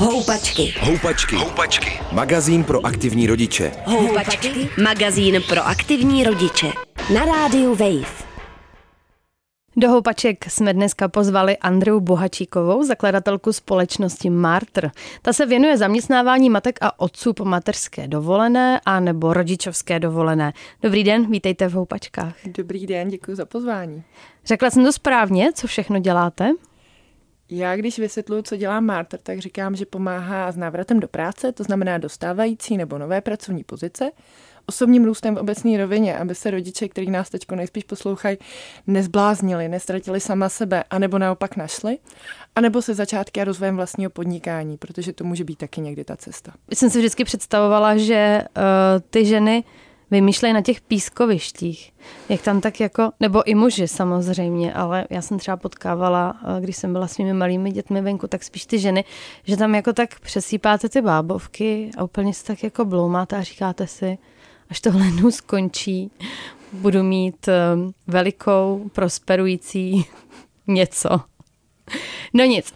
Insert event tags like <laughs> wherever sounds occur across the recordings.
Houpačky. Houpačky. Houpačky. Magazín pro aktivní rodiče. Houpačky. Magazín pro aktivní rodiče. Na rádiu Wave. Do houpaček jsme dneska pozvali Andreu Bohačíkovou, zakladatelku společnosti Martr. Ta se věnuje zaměstnávání matek a otců po mateřské dovolené a nebo rodičovské dovolené. Dobrý den, vítejte v houpačkách. Dobrý den, děkuji za pozvání. Řekla jsem to správně, co všechno děláte? Já, když vysvětluji, co dělá Martr, tak říkám, že pomáhá s návratem do práce, to znamená dostávající nebo nové pracovní pozice, osobním růstem v obecné rovině, aby se rodiče, kteří nás teď nejspíš poslouchají, nezbláznili, nestratili sama sebe, anebo naopak našli, anebo se začátky a rozvojem vlastního podnikání, protože to může být taky někdy ta cesta. Jsem si vždycky představovala, že uh, ty ženy vymýšlejí na těch pískovištích. Jak tam tak jako, nebo i muži samozřejmě, ale já jsem třeba potkávala, eh, když jsem byla s svými malými dětmi venku, tak spíš ty ženy, že tam jako tak přesýpáte ty bábovky a úplně se tak jako bloumáte a říkáte si, až tohle <laughs> jednou skončí, budu mít eh, velikou, prosperující <laughs> něco. No nic.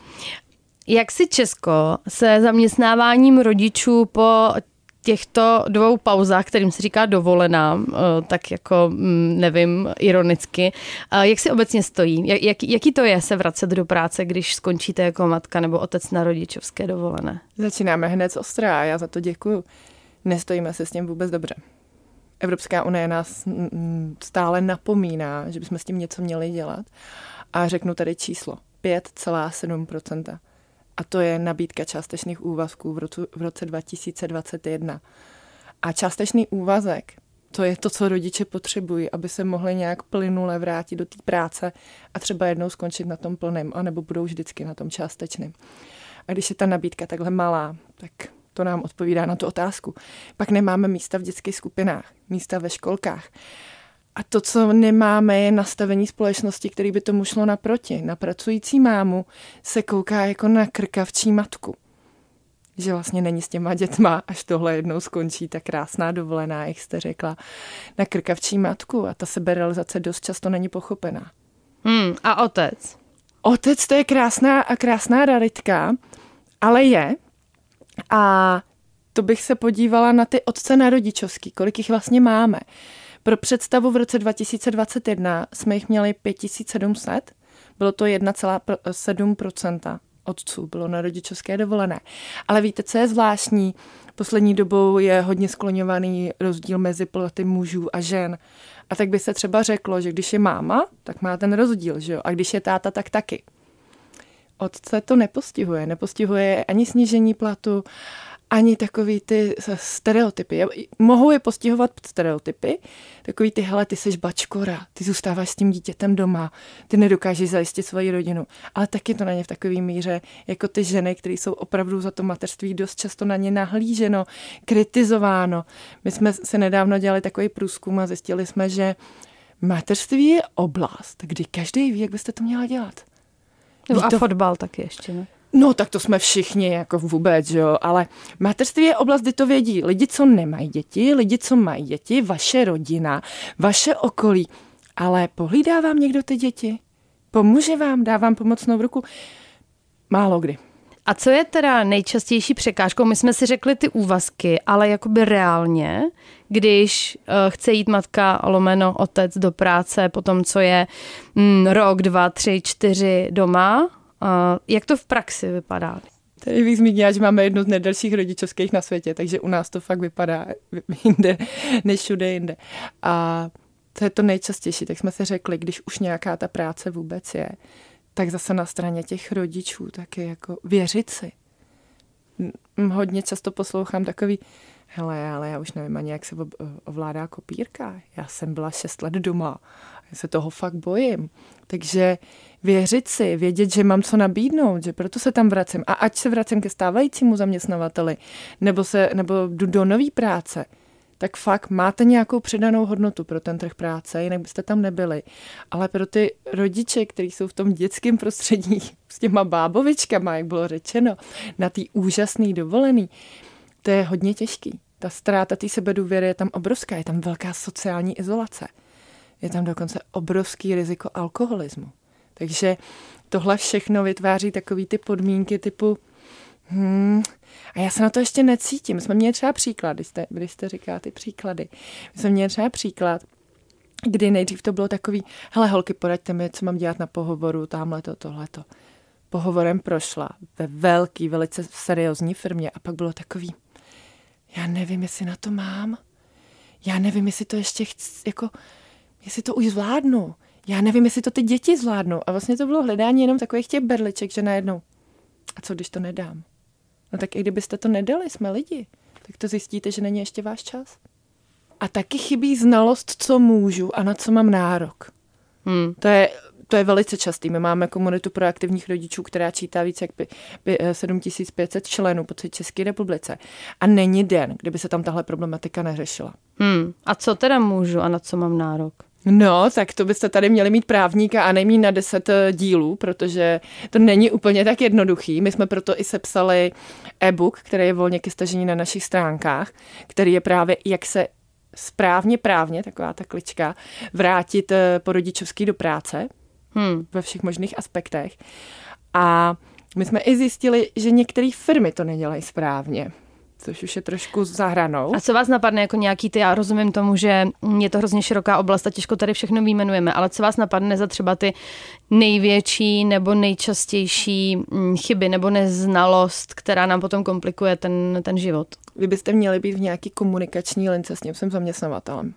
Jak si Česko se zaměstnáváním rodičů po těchto dvou pauzách, kterým se říká dovolená, eh, tak jako mm, nevím, ironicky, jak si obecně stojí? Jak, jaký to je se vracet do práce, když skončíte jako matka nebo otec na rodičovské dovolené? Začínáme hned z ostrá a já za to děkuju. Nestojíme se s tím vůbec dobře. Evropská unie nás stále napomíná, že bychom s tím něco měli dělat. A řeknu tady číslo. 5,7%. A to je nabídka částečných úvazků v, roce, v roce 2021. A částečný úvazek, to je to, co rodiče potřebují, aby se mohli nějak plynule vrátit do té práce a třeba jednou skončit na tom plném, anebo budou vždycky na tom částečném. A když je ta nabídka takhle malá, tak to nám odpovídá na tu otázku. Pak nemáme místa v dětských skupinách, místa ve školkách. A to, co nemáme, je nastavení společnosti, který by tomu šlo naproti. Na pracující mámu se kouká jako na krkavčí matku. Že vlastně není s těma dětma, až tohle jednou skončí ta krásná dovolená, jak jste řekla, na krkavčí matku. A ta seberealizace dost často není pochopená. Hmm, a otec? Otec to je krásná a krásná raritka, ale je, a to bych se podívala na ty otce na rodičovský, kolik jich vlastně máme. Pro představu v roce 2021 jsme jich měli 5700, bylo to 1,7% otců, bylo na rodičovské dovolené. Ale víte, co je zvláštní? Poslední dobou je hodně skloňovaný rozdíl mezi platy mužů a žen. A tak by se třeba řeklo, že když je máma, tak má ten rozdíl, že jo? A když je táta, tak taky. Otce to nepostihuje. Nepostihuje ani snížení platu, ani takový ty stereotypy. Mohou je postihovat stereotypy, takový ty, hele, ty seš bačkora, ty zůstáváš s tím dítětem doma, ty nedokážeš zajistit svoji rodinu. Ale taky to na ně v takové míře, jako ty ženy, které jsou opravdu za to mateřství dost často na ně nahlíženo, kritizováno. My jsme se nedávno dělali takový průzkum a zjistili jsme, že mateřství je oblast, kdy každý ví, jak byste to měla dělat. Nebo a to... fotbal taky ještě, ne? No, tak to jsme všichni, jako vůbec, jo, ale mateřství je oblast, kdy to vědí lidi, co nemají děti, lidi, co mají děti, vaše rodina, vaše okolí. Ale pohlídá vám někdo ty děti? Pomůže vám, dá vám pomocnou ruku? Málo kdy. A co je teda nejčastější překážkou? My jsme si řekli ty úvazky, ale jakoby reálně, když uh, chce jít matka lomeno otec do práce po tom, co je mm, rok, dva, tři, čtyři doma, jak to v praxi vypadá? Tady bych zmínila, že máme jednu z nejdelších rodičovských na světě, takže u nás to fakt vypadá <laughs> jinde než všude jinde. A to je to nejčastější, tak jsme si řekli, když už nějaká ta práce vůbec je, tak zase na straně těch rodičů taky jako věřit si. Hodně často poslouchám takový, hele, ale já už nevím ani, jak se ovládá kopírka. Já jsem byla šest let doma, já se toho fakt bojím. Takže věřit si, vědět, že mám co nabídnout, že proto se tam vracím. A ať se vracím ke stávajícímu zaměstnavateli, nebo, se, nebo jdu do nové práce, tak fakt máte nějakou přidanou hodnotu pro ten trh práce, jinak byste tam nebyli. Ale pro ty rodiče, kteří jsou v tom dětském prostředí <laughs> s těma bábovičkama, jak bylo řečeno, na té úžasné dovolený, to je hodně těžký. Ta ztráta té sebedůvěry je tam obrovská, je tam velká sociální izolace. Je tam dokonce obrovský riziko alkoholismu. Takže tohle všechno vytváří takový ty podmínky typu Hmm, a já se na to ještě necítím. Jsme měli třeba příklad, když jste, když jste říkala ty příklady. My jsme měli třeba příklad, kdy nejdřív to bylo takový, hele holky, poraďte mi, co mám dělat na pohovoru, tamhle to, tohle to. Pohovorem prošla ve velký, velice seriózní firmě a pak bylo takový, já nevím, jestli na to mám, já nevím, jestli to ještě chci, jako, jestli to už zvládnu, já nevím, jestli to ty děti zvládnou. A vlastně to bylo hledání jenom takových těch berliček, že najednou, a co když to nedám? No tak i kdybyste to nedali, jsme lidi, tak to zjistíte, že není ještě váš čas. A taky chybí znalost, co můžu a na co mám nárok. Hmm. To, je, to je velice častý. My máme komunitu proaktivních rodičů, která čítá více jak 7500 členů po celé České republice. A není den, kdyby se tam tahle problematika neřešila. Hmm. A co teda můžu a na co mám nárok? No, tak to byste tady měli mít právníka a nejmít na deset eh, dílů, protože to není úplně tak jednoduchý. My jsme proto i sepsali e-book, který je volně ke stažení na našich stránkách, který je právě, jak se správně právně, taková ta klička, vrátit eh, po rodičovský do práce hmm. ve všech možných aspektech. A my jsme i zjistili, že některé firmy to nedělají správně což už je trošku zahranou. A co vás napadne jako nějaký ty, já rozumím tomu, že je to hrozně široká oblast a těžko tady všechno výjmenujeme, ale co vás napadne za třeba ty největší nebo nejčastější mm, chyby nebo neznalost, která nám potom komplikuje ten, ten život? Vy byste měli být v nějaký komunikační lince s ním, jsem zaměstnavatelem.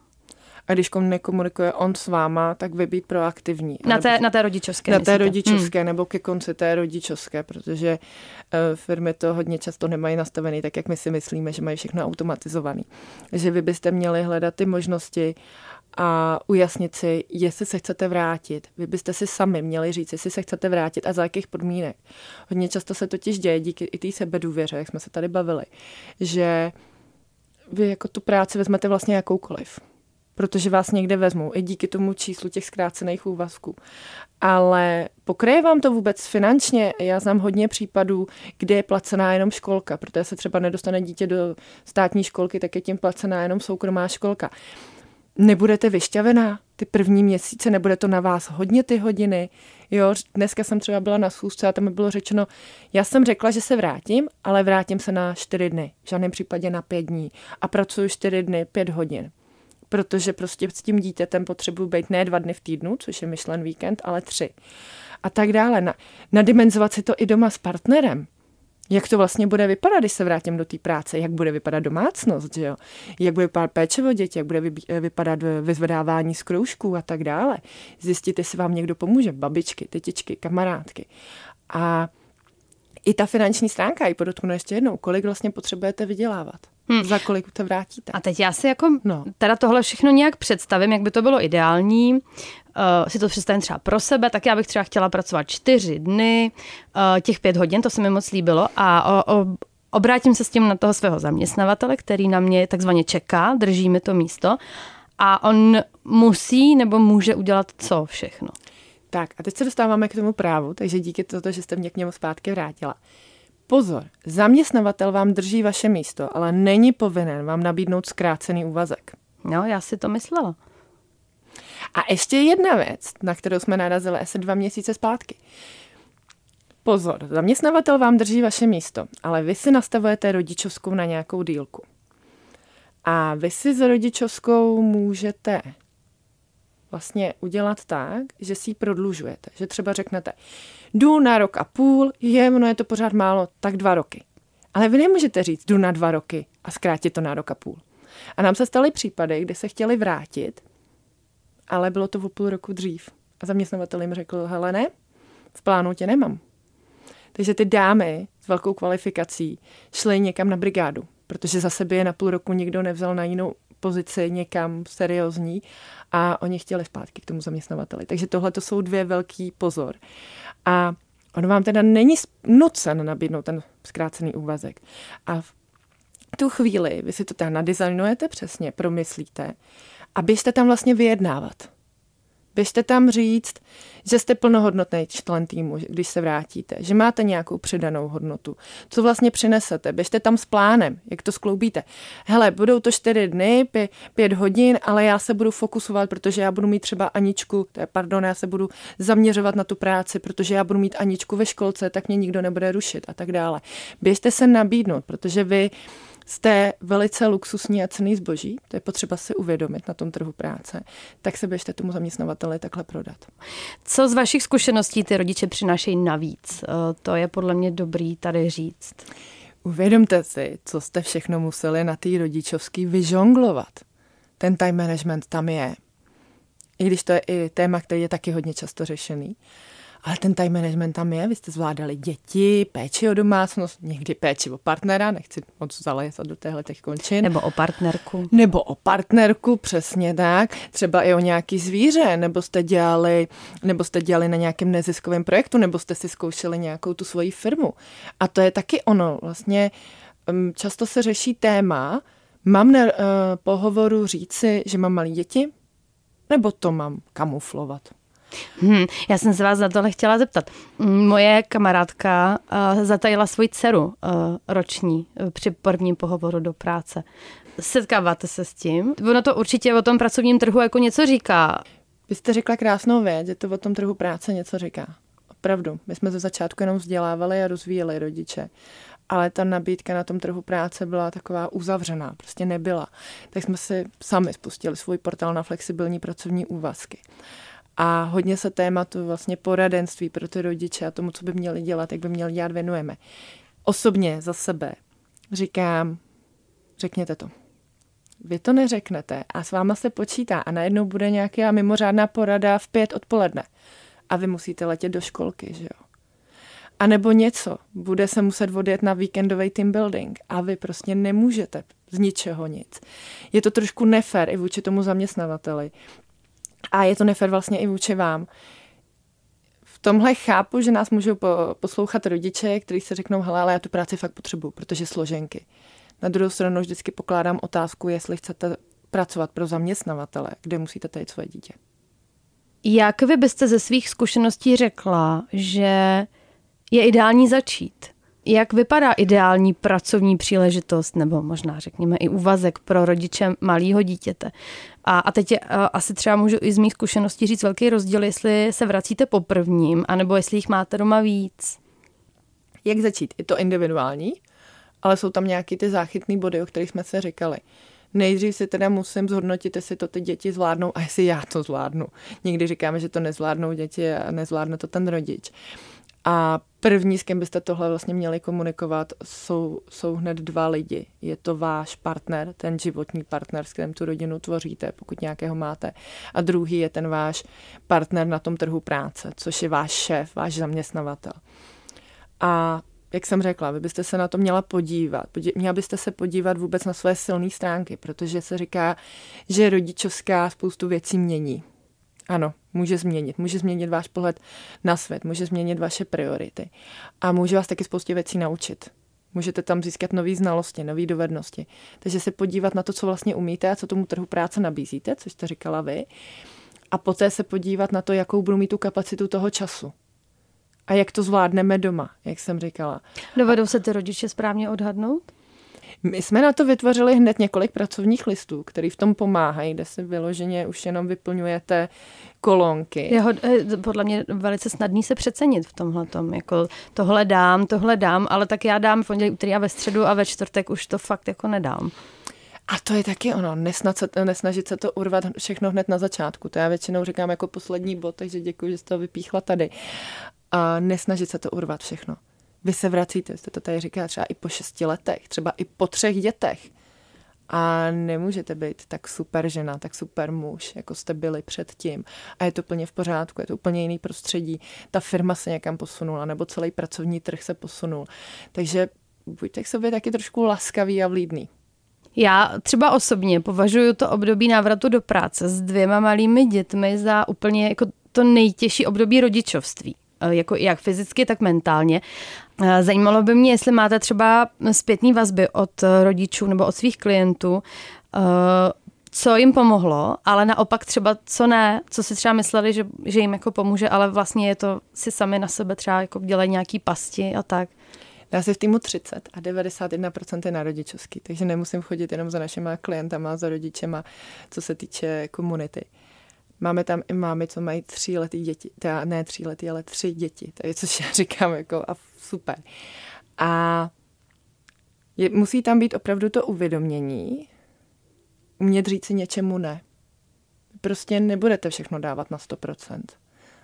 A když nekomunikuje on s váma, tak vy být proaktivní. Na té, na té rodičovské. Na té rodičovské, hmm. nebo ke konci té rodičovské, protože uh, firmy to hodně často nemají nastavený tak, jak my si myslíme, že mají všechno automatizované. Že vy byste měli hledat ty možnosti a ujasnit si, jestli se chcete vrátit. Vy byste si sami měli říct, jestli se chcete vrátit a za jakých podmínek. Hodně často se totiž děje díky i té sebedůvěře, jak jsme se tady bavili, že vy jako tu práci vezmete vlastně jakoukoliv protože vás někde vezmou i díky tomu číslu těch zkrácených úvazků. Ale pokryje vám to vůbec finančně? Já znám hodně případů, kde je placená jenom školka, protože se třeba nedostane dítě do státní školky, tak je tím placená jenom soukromá školka. Nebudete vyšťavená ty první měsíce, nebude to na vás hodně ty hodiny. Jo, dneska jsem třeba byla na schůzce a tam mi bylo řečeno, já jsem řekla, že se vrátím, ale vrátím se na čtyři dny, v žádném případě na pět dní a pracuji čtyři dny, pět hodin protože prostě s tím dítětem potřebuji být ne dva dny v týdnu, což je myšlen víkend, ale tři. A tak dále. Na, nadimenzovat si to i doma s partnerem. Jak to vlastně bude vypadat, když se vrátím do té práce? Jak bude vypadat domácnost, že jo? Jak bude vypadat péče o děti, jak bude vypadat vyzvedávání z kroužků a tak dále. Zjistit, jestli vám někdo pomůže, babičky, tetičky, kamarádky. A i ta finanční stránka, i podotknu ještě jednou, kolik vlastně potřebujete vydělávat. Hmm. Za kolik to vrátíte? A teď já si jako no. teda tohle všechno nějak představím, jak by to bylo ideální. Uh, si to představím třeba pro sebe, tak já bych třeba chtěla pracovat čtyři dny, uh, těch pět hodin, to se mi moc líbilo a o, o, obrátím se s tím na toho svého zaměstnavatele, který na mě takzvaně čeká, drží mi to místo a on musí nebo může udělat co všechno. Tak a teď se dostáváme k tomu právu, takže díky toto, že jste mě k němu zpátky vrátila. Pozor, zaměstnavatel vám drží vaše místo, ale není povinen vám nabídnout zkrácený úvazek. No, já si to myslela. A ještě jedna věc, na kterou jsme narazili asi dva měsíce zpátky. Pozor, zaměstnavatel vám drží vaše místo, ale vy si nastavujete rodičovskou na nějakou dílku. A vy si s rodičovskou můžete vlastně udělat tak, že si ji prodlužujete. Že třeba řeknete, jdu na rok a půl, je, ono je to pořád málo, tak dva roky. Ale vy nemůžete říct, jdu na dva roky a zkrátit to na rok a půl. A nám se staly případy, kdy se chtěli vrátit, ale bylo to o půl roku dřív. A zaměstnavatel jim řekl, hele ne, v plánu tě nemám. Takže ty dámy s velkou kvalifikací šly někam na brigádu, protože za sebe je na půl roku nikdo nevzal na jinou pozici někam seriózní a oni chtěli zpátky k tomu zaměstnavateli. Takže tohle to jsou dvě velký pozor. A on vám teda není nucen nabídnout ten zkrácený úvazek. A v tu chvíli vy si to teda nadizajnujete přesně, promyslíte a běžte tam vlastně vyjednávat. Běžte tam říct, že jste plnohodnotný člen týmu, když se vrátíte, že máte nějakou přidanou hodnotu, co vlastně přinesete. Běžte tam s plánem, jak to skloubíte. Hele, budou to čtyři dny, pě, pět hodin, ale já se budu fokusovat, protože já budu mít třeba Aničku, to je, pardon, já se budu zaměřovat na tu práci, protože já budu mít Aničku ve školce, tak mě nikdo nebude rušit a tak dále. Běžte se nabídnout, protože vy jste velice luxusní a cený zboží, to je potřeba si uvědomit na tom trhu práce, tak se běžte tomu zaměstnavateli takhle prodat. Co z vašich zkušeností ty rodiče přinášejí navíc? Eh, to je podle mě dobrý tady říct. Uvědomte si, co jste všechno museli na té rodičovský vyžonglovat. Ten time management tam je. I když to je i téma, který je taky hodně často řešený ale ten time management tam je, vy jste zvládali děti, péči o domácnost, někdy péči o partnera, nechci moc zalézat do téhle těch končin. Nebo o partnerku. Nebo o partnerku, přesně tak. Třeba i o nějaký zvíře, nebo jste dělali, nebo jste dělali na nějakém neziskovém projektu, nebo jste si zkoušeli nějakou tu svoji firmu. A to je taky ono. Vlastně mm, často se řeší téma, mám na uh, pohovoru říci, že mám malé děti, nebo to mám kamuflovat. Hmm, já jsem se vás na tohle chtěla zeptat. Moje kamarádka uh, zatajila svoji dceru uh, roční uh, při prvním pohovoru do práce. Setkáváte se s tím? Ono to určitě o tom pracovním trhu jako něco říká. Vy jste řekla krásnou věc, že to o tom trhu práce něco říká. Opravdu. My jsme ze začátku jenom vzdělávali a rozvíjeli rodiče ale ta nabídka na tom trhu práce byla taková uzavřená, prostě nebyla. Tak jsme si sami spustili svůj portál na flexibilní pracovní úvazky a hodně se tématu vlastně poradenství pro ty rodiče a tomu, co by měli dělat, jak by měli dělat, věnujeme. Osobně za sebe říkám, řekněte to. Vy to neřeknete a s váma se počítá a najednou bude nějaká mimořádná porada v pět odpoledne a vy musíte letět do školky, že jo. A nebo něco, bude se muset odjet na víkendový team building a vy prostě nemůžete z ničeho nic. Je to trošku nefér i vůči tomu zaměstnavateli, a je to nefér vlastně i vůči vám. V tomhle chápu, že nás můžou poslouchat rodiče, kteří se řeknou, hele, ale já tu práci fakt potřebuju, protože složenky. Na druhou stranu vždycky pokládám otázku, jestli chcete pracovat pro zaměstnavatele, kde musíte tajit svoje dítě. Jak vy byste ze svých zkušeností řekla, že je ideální začít? Jak vypadá ideální pracovní příležitost, nebo možná řekněme i úvazek pro rodiče malého dítěte? A, a teď je, a, asi třeba můžu i z mých zkušeností říct velký rozdíl, jestli se vracíte po prvním, anebo jestli jich máte doma víc. Jak začít? Je to individuální, ale jsou tam nějaký ty záchytné body, o kterých jsme se říkali. Nejdřív si teda musím zhodnotit, jestli to ty děti zvládnou a jestli já to zvládnu. Někdy říkáme, že to nezvládnou děti a nezvládne to ten rodič. A první, s kým byste tohle vlastně měli komunikovat, jsou, jsou hned dva lidi. Je to váš partner, ten životní partner, s kterým tu rodinu tvoříte, pokud nějakého máte. A druhý je ten váš partner na tom trhu práce, což je váš šéf, váš zaměstnavatel. A jak jsem řekla, vy byste se na to měla podívat. Měla byste se podívat vůbec na své silné stránky, protože se říká, že rodičovská spoustu věcí mění. Ano, může změnit. Může změnit váš pohled na svět, může změnit vaše priority a může vás taky spoustě věcí naučit. Můžete tam získat nové znalosti, nové dovednosti. Takže se podívat na to, co vlastně umíte a co tomu trhu práce nabízíte, což jste říkala vy. A poté se podívat na to, jakou budu mít tu kapacitu toho času. A jak to zvládneme doma, jak jsem říkala. Dovedou se ty rodiče správně odhadnout? My jsme na to vytvořili hned několik pracovních listů, který v tom pomáhají, kde si vyloženě už jenom vyplňujete kolonky. Je eh, podle mě velice snadný se přecenit v tomhle tom. Jako tohle dám, tohle dám, ale tak já dám v pondělí, úterý a ve středu a ve čtvrtek už to fakt jako nedám. A to je taky ono, nesnad se, nesnažit se to urvat všechno hned na začátku. To já většinou říkám jako poslední bod, takže děkuji, že jste to vypíchla tady. A nesnažit se to urvat všechno. Vy se vracíte, jste to tady říká třeba i po šesti letech, třeba i po třech dětech. A nemůžete být tak super žena, tak super muž, jako jste byli předtím. A je to plně v pořádku, je to úplně jiný prostředí. Ta firma se někam posunula, nebo celý pracovní trh se posunul. Takže buďte k sobě taky trošku laskavý a vlídný. Já třeba osobně považuji to období návratu do práce s dvěma malými dětmi za úplně jako to nejtěžší období rodičovství. Eh, jako jak fyzicky, tak mentálně. Eh, zajímalo by mě, jestli máte třeba zpětné vazby od rodičů nebo od svých klientů, eh, co jim pomohlo, ale naopak třeba co ne, co si třeba mysleli, že, že jim jako pomůže, ale vlastně je to si sami na sebe třeba jako dělají nějaký pasti a tak. Já si v týmu 30 a 91% je na rodičovský, takže nemusím chodit jenom za našimi klientama, za rodičema, co se týče komunity. Máme tam i mámy, co mají tříletý děti, teda ne tříletý, ale tři děti, to je, což já říkám jako a super. A je, musí tam být opravdu to uvědomění, umět říct si něčemu ne. Prostě nebudete všechno dávat na 100%.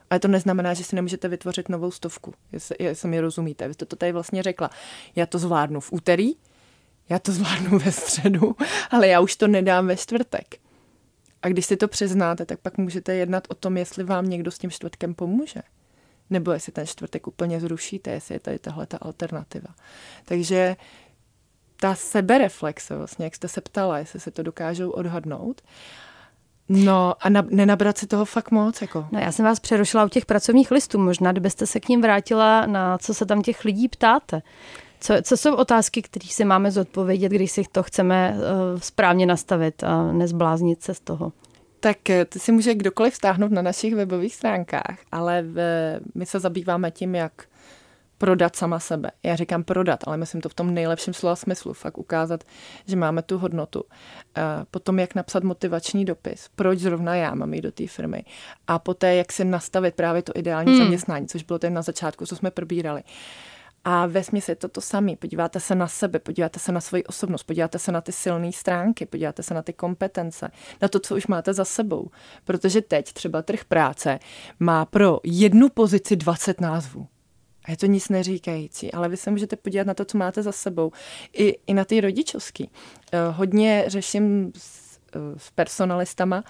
Ale to neznamená, že si nemůžete vytvořit novou stovku, jestli, jestli mi rozumíte. Vy jste to tady vlastně řekla. Já to zvládnu v úterý, já to zvládnu ve středu, <laughs> ale já už to nedám ve čtvrtek. A když si to přiznáte, tak pak můžete jednat o tom, jestli vám někdo s tím čtvrtkem pomůže. Nebo jestli ten čtvrtek úplně zrušíte, jestli je tady tahle ta alternativa. Takže ta sebereflexe, vlastně, jak jste se ptala, jestli se to dokážou odhadnout. No a na, nenabrat si toho fakt moc. Jako. No já jsem vás přerušila u těch pracovních listů. Možná, kdybyste se k ním vrátila, na co se tam těch lidí ptáte. Co, co jsou otázky, které si máme zodpovědět, když si to chceme uh, správně nastavit a nezbláznit se z toho? Tak eh, ty si může kdokoliv stáhnout na našich webových stránkách, ale v, my se zabýváme tím, jak prodat sama sebe. Já říkám prodat, ale myslím to v tom nejlepším slova smyslu. Fakt ukázat, že máme tu hodnotu. Potom, jak napsat motivační dopis. Proč zrovna já mám jít do té firmy. A poté, jak si nastavit právě to ideální hmm. zaměstnání, což bylo ten na začátku, co jsme probírali. A ve smyslu je to to samé. Podíváte se na sebe, podíváte se na svoji osobnost, podíváte se na ty silné stránky, podíváte se na ty kompetence, na to, co už máte za sebou. Protože teď třeba trh práce má pro jednu pozici 20 názvů. A je to nic neříkající, ale vy se můžete podívat na to, co máte za sebou. I, i na ty rodičovský. Eh, hodně řeším s, eh, s personalistama,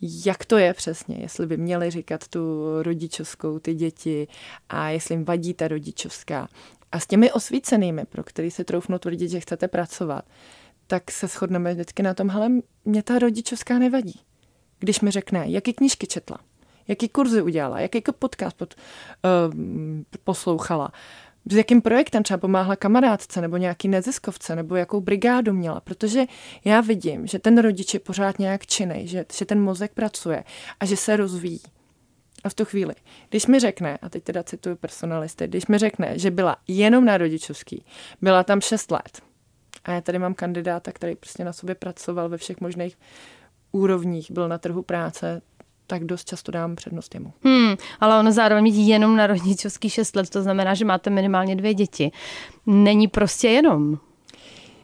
jak to je přesně, jestli by měli říkat tu rodičovskou, ty děti a jestli jim vadí ta rodičovská. A s těmi osvícenými, pro který se troufnu tvrdit, že chcete pracovat, tak se shodneme vždycky na tom, hele, mě ta rodičovská nevadí. Když mi řekne, jaký knížky četla, jaký kurzy udělala, jaký podcast pod, uh, poslouchala, s jakým projektem třeba pomáhla kamarádce nebo nějaký neziskovce nebo jakou brigádu měla, protože já vidím, že ten rodič je pořád nějak činný, že, že ten mozek pracuje a že se rozvíjí. A v tu chvíli, když mi řekne, a teď teda cituju personalisty, když mi řekne, že byla jenom na rodičovský, byla tam 6 let, a já tady mám kandidáta, který prostě na sobě pracoval ve všech možných úrovních, byl na trhu práce, tak dost často dám přednost jemu. Hmm, ale ono zároveň mít jenom na rodičovský 6 let, to znamená, že máte minimálně dvě děti. Není prostě jenom.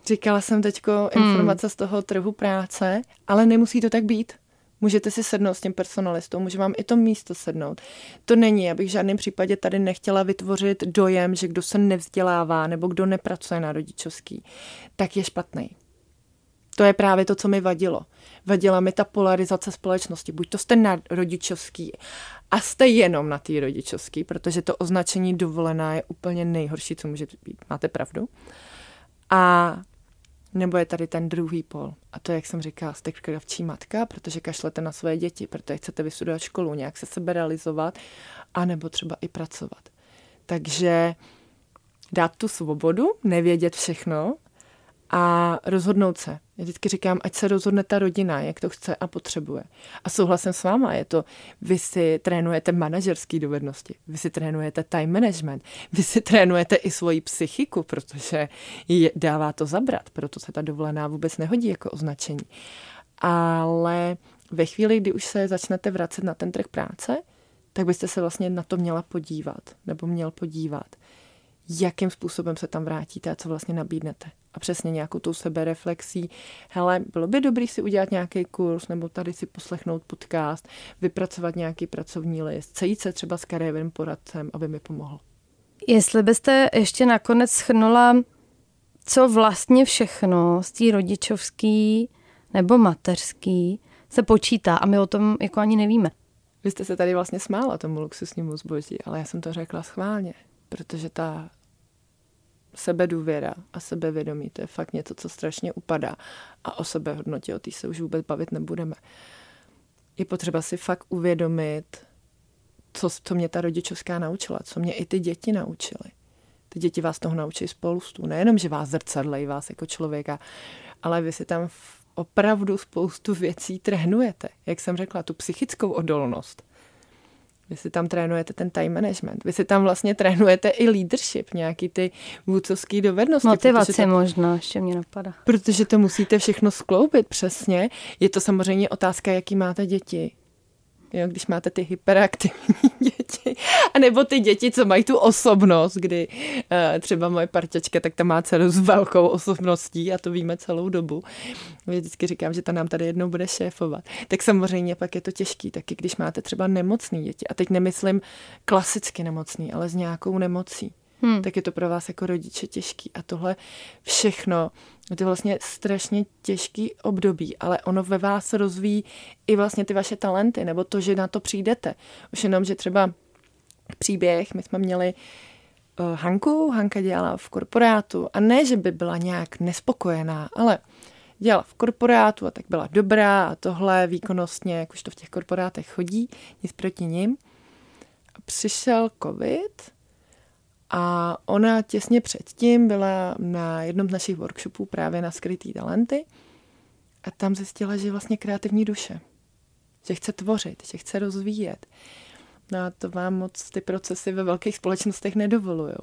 Říkala jsem teď informace hmm. z toho trhu práce, ale nemusí to tak být. Můžete si sednout s tím personalistou, může vám i to místo sednout. To není, abych v žádném případě tady nechtěla vytvořit dojem, že kdo se nevzdělává nebo kdo nepracuje na rodičovský, tak je špatný. To je právě to, co mi vadilo. Vadila mi ta polarizace společnosti. Buď to jste na rodičovský a jste jenom na té rodičovský, protože to označení dovolená je úplně nejhorší, co může být. Máte pravdu? A nebo je tady ten druhý pol. A to, jak jsem říkala, jste kravčí matka, protože kašlete na své děti, protože chcete vystudovat školu, nějak se sebe realizovat, anebo třeba i pracovat. Takže dát tu svobodu, nevědět všechno a rozhodnout se. Já vždycky říkám, ať se rozhodne ta rodina, jak to chce a potřebuje. A souhlasím s váma, je to, vy si trénujete manažerské dovednosti, vy si trénujete time management, vy si trénujete i svoji psychiku, protože je, dává to zabrat, proto se ta dovolená vůbec nehodí jako označení. Ale ve chvíli, kdy už se začnete vracet na ten trh práce, tak byste se vlastně na to měla podívat, nebo měl podívat, jakým způsobem se tam vrátíte a co vlastně nabídnete a přesně nějakou tou sebereflexí. Hele, bylo by dobrý si udělat nějaký kurz nebo tady si poslechnout podcast, vypracovat nějaký pracovní list, sejít se třeba s kariérním poradcem, aby mi pomohl. Jestli byste ještě nakonec schrnula, co vlastně všechno z té rodičovský nebo mateřský se počítá a my o tom jako ani nevíme. Vy jste se tady vlastně smála tomu luxusnímu zboží, ale já jsem to řekla schválně, protože ta sebedůvěra a sebevědomí, to je fakt něco, co strašně upadá. A o sebehodnotě, o té se už vůbec bavit nebudeme. Je potřeba si fakt uvědomit, co, co mě ta rodičovská naučila, co mě i ty děti naučily. Ty děti vás toho naučí spoustu. Nejenom, že vás zrcadlejí vás jako člověka, ale vy si tam opravdu spoustu věcí trénujete. Jak jsem řekla, tu psychickou odolnost. Vy si tam trénujete ten time management. Vy si tam vlastně trénujete i leadership, nějaký ty vůdcovský dovednosti. Motivaci to, možná, ještě mě napadá. Protože to musíte všechno skloubit přesně. Je to samozřejmě otázka, jaký máte děti. Jo, když máte ty hyperaktivní <laughs> děti, a nebo ty děti, co mají tu osobnost, kdy uh, třeba moje parťačka, tak ta má celou s velkou osobností a to víme celou dobu. Vždycky říkám, že ta nám tady jednou bude šéfovat. Tak samozřejmě pak je to těžký, taky když máte třeba nemocný děti. A teď nemyslím klasicky nemocný, ale s nějakou nemocí hmm. tak je to pro vás jako rodiče těžký. A tohle všechno, to je vlastně strašně těžký období, ale ono ve vás rozvíjí i vlastně ty vaše talenty, nebo to, že na to přijdete. Už jenom, že třeba příběh, my jsme měli uh, Hanku, Hanka dělala v korporátu a ne, že by byla nějak nespokojená, ale dělala v korporátu a tak byla dobrá a tohle výkonnostně, jak už to v těch korporátech chodí, nic proti nim. A přišel covid a ona těsně předtím byla na jednom z našich workshopů právě na skrytý talenty a tam zjistila, že je vlastně kreativní duše. Že chce tvořit, že chce rozvíjet. No a to vám moc ty procesy ve velkých společnostech nedovolují.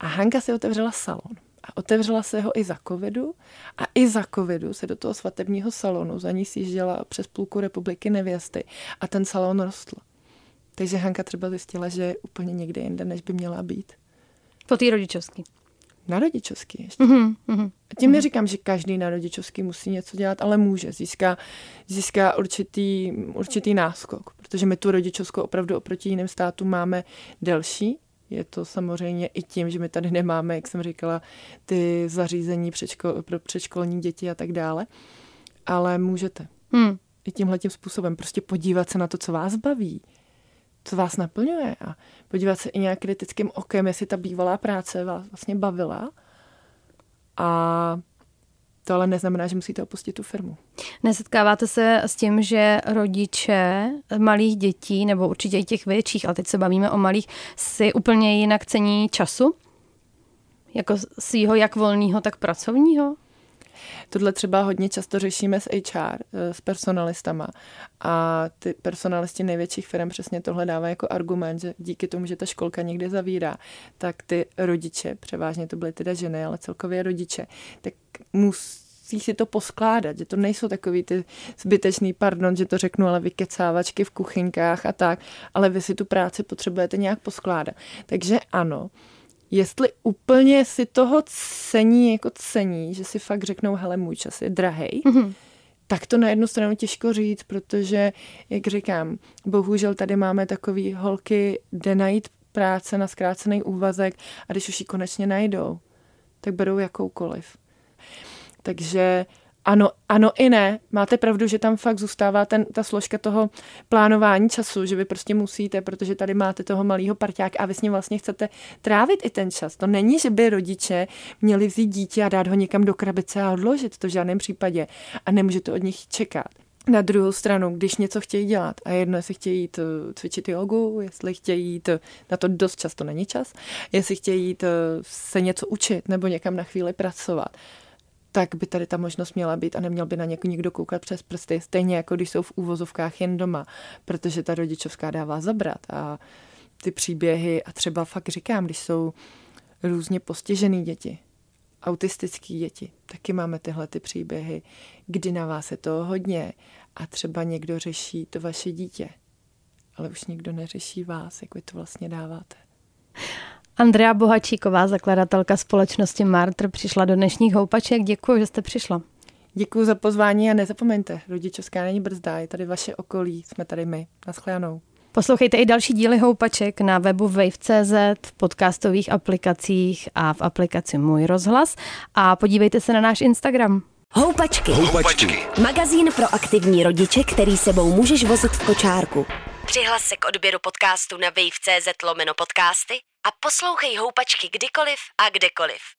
A Hanka si otevřela salon. A otevřela se ho i za covidu a i za covidu se do toho svatebního salonu za ní sjížděla přes půlku republiky nevěsty a ten salon rostl. Takže Hanka třeba zjistila, že je úplně někde jinde, než by měla být. Po té rodičovský. Na rodičovský ještě. Mm-hmm, mm-hmm. A tím neříkám, že každý na rodičovský musí něco dělat, ale může. Získá, získá určitý, určitý náskok, protože my tu rodičovskou opravdu oproti jiným státům máme delší. Je to samozřejmě i tím, že my tady nemáme, jak jsem říkala, ty zařízení předškol, pro předškolní děti a tak dále. Ale můžete. Hmm. I tímhle tím způsobem prostě podívat se na to, co vás baví co vás naplňuje a podívat se i nějak kritickým okem, jestli ta bývalá práce vás vlastně bavila. A to ale neznamená, že musíte opustit tu firmu. Nesetkáváte se s tím, že rodiče malých dětí, nebo určitě i těch větších, ale teď se bavíme o malých, si úplně jinak cení času? Jako svýho jak volného, tak pracovního? Tohle třeba hodně často řešíme s HR, eh, s personalistama a ty personalisti největších firm přesně tohle dávají jako argument, že díky tomu, že ta školka někde zavírá, tak ty rodiče, převážně to byly teda ženy, ale celkově rodiče, tak musí si to poskládat, že to nejsou takový ty zbytečný, pardon, že to řeknu, ale vykecávačky v kuchynkách a tak, ale vy si tu práci potřebujete nějak poskládat. Takže ano, jestli úplně si toho cení, jako cení, že si fakt řeknou, hele, můj čas je drahej, mm-hmm. tak to na jednu stranu těžko říct, protože, jak říkám, bohužel tady máme takový holky, jde najít práce na zkrácený úvazek a když už ji konečně najdou, tak berou jakoukoliv. Takže ano, ano i ne. Máte pravdu, že tam fakt zůstává ten, ta složka toho plánování času, že vy prostě musíte, protože tady máte toho malého parťáka a vy s ním vlastně chcete trávit i ten čas. To není, že by rodiče měli vzít dítě a dát ho někam do krabice a odložit, to v žádném případě. A nemůžete od nich čekat. Na druhou stranu, když něco chtějí dělat, a jedno, jestli chtějí jít eh, cvičit jogu, jestli chtějí jít, eh, na to dost často není čas, jestli chtějí jít eh, se něco učit nebo někam na chvíli pracovat, tak by tady ta možnost měla být a neměl by na někoho nikdo koukat přes prsty, stejně jako když jsou v úvozovkách jen doma, protože ta rodičovská dává zabrat a ty příběhy a třeba fakt říkám, když jsou různě postižený děti, autistický děti, taky máme tyhle ty příběhy, kdy na vás je to hodně a třeba někdo řeší to vaše dítě, ale už nikdo neřeší vás, jak vy to vlastně dáváte. Andrea Bohačíková, zakladatelka společnosti Martr, přišla do dnešních houpaček. Děkuji, že jste přišla. Děkuji za pozvání a nezapomeňte, rodičovská není brzda, je tady vaše okolí, jsme tady my. Naschledanou. Poslouchejte i další díly Houpaček na webu wave.cz, v podcastových aplikacích a v aplikaci Můj rozhlas a podívejte se na náš Instagram. Houpačky. Houpačky. Magazín pro aktivní rodiče, který sebou můžeš vozit v kočárku. Přihlas se k odběru podcastu na wave.cz lomeno podcasty a poslouchej Houpačky kdykoliv a kdekoliv.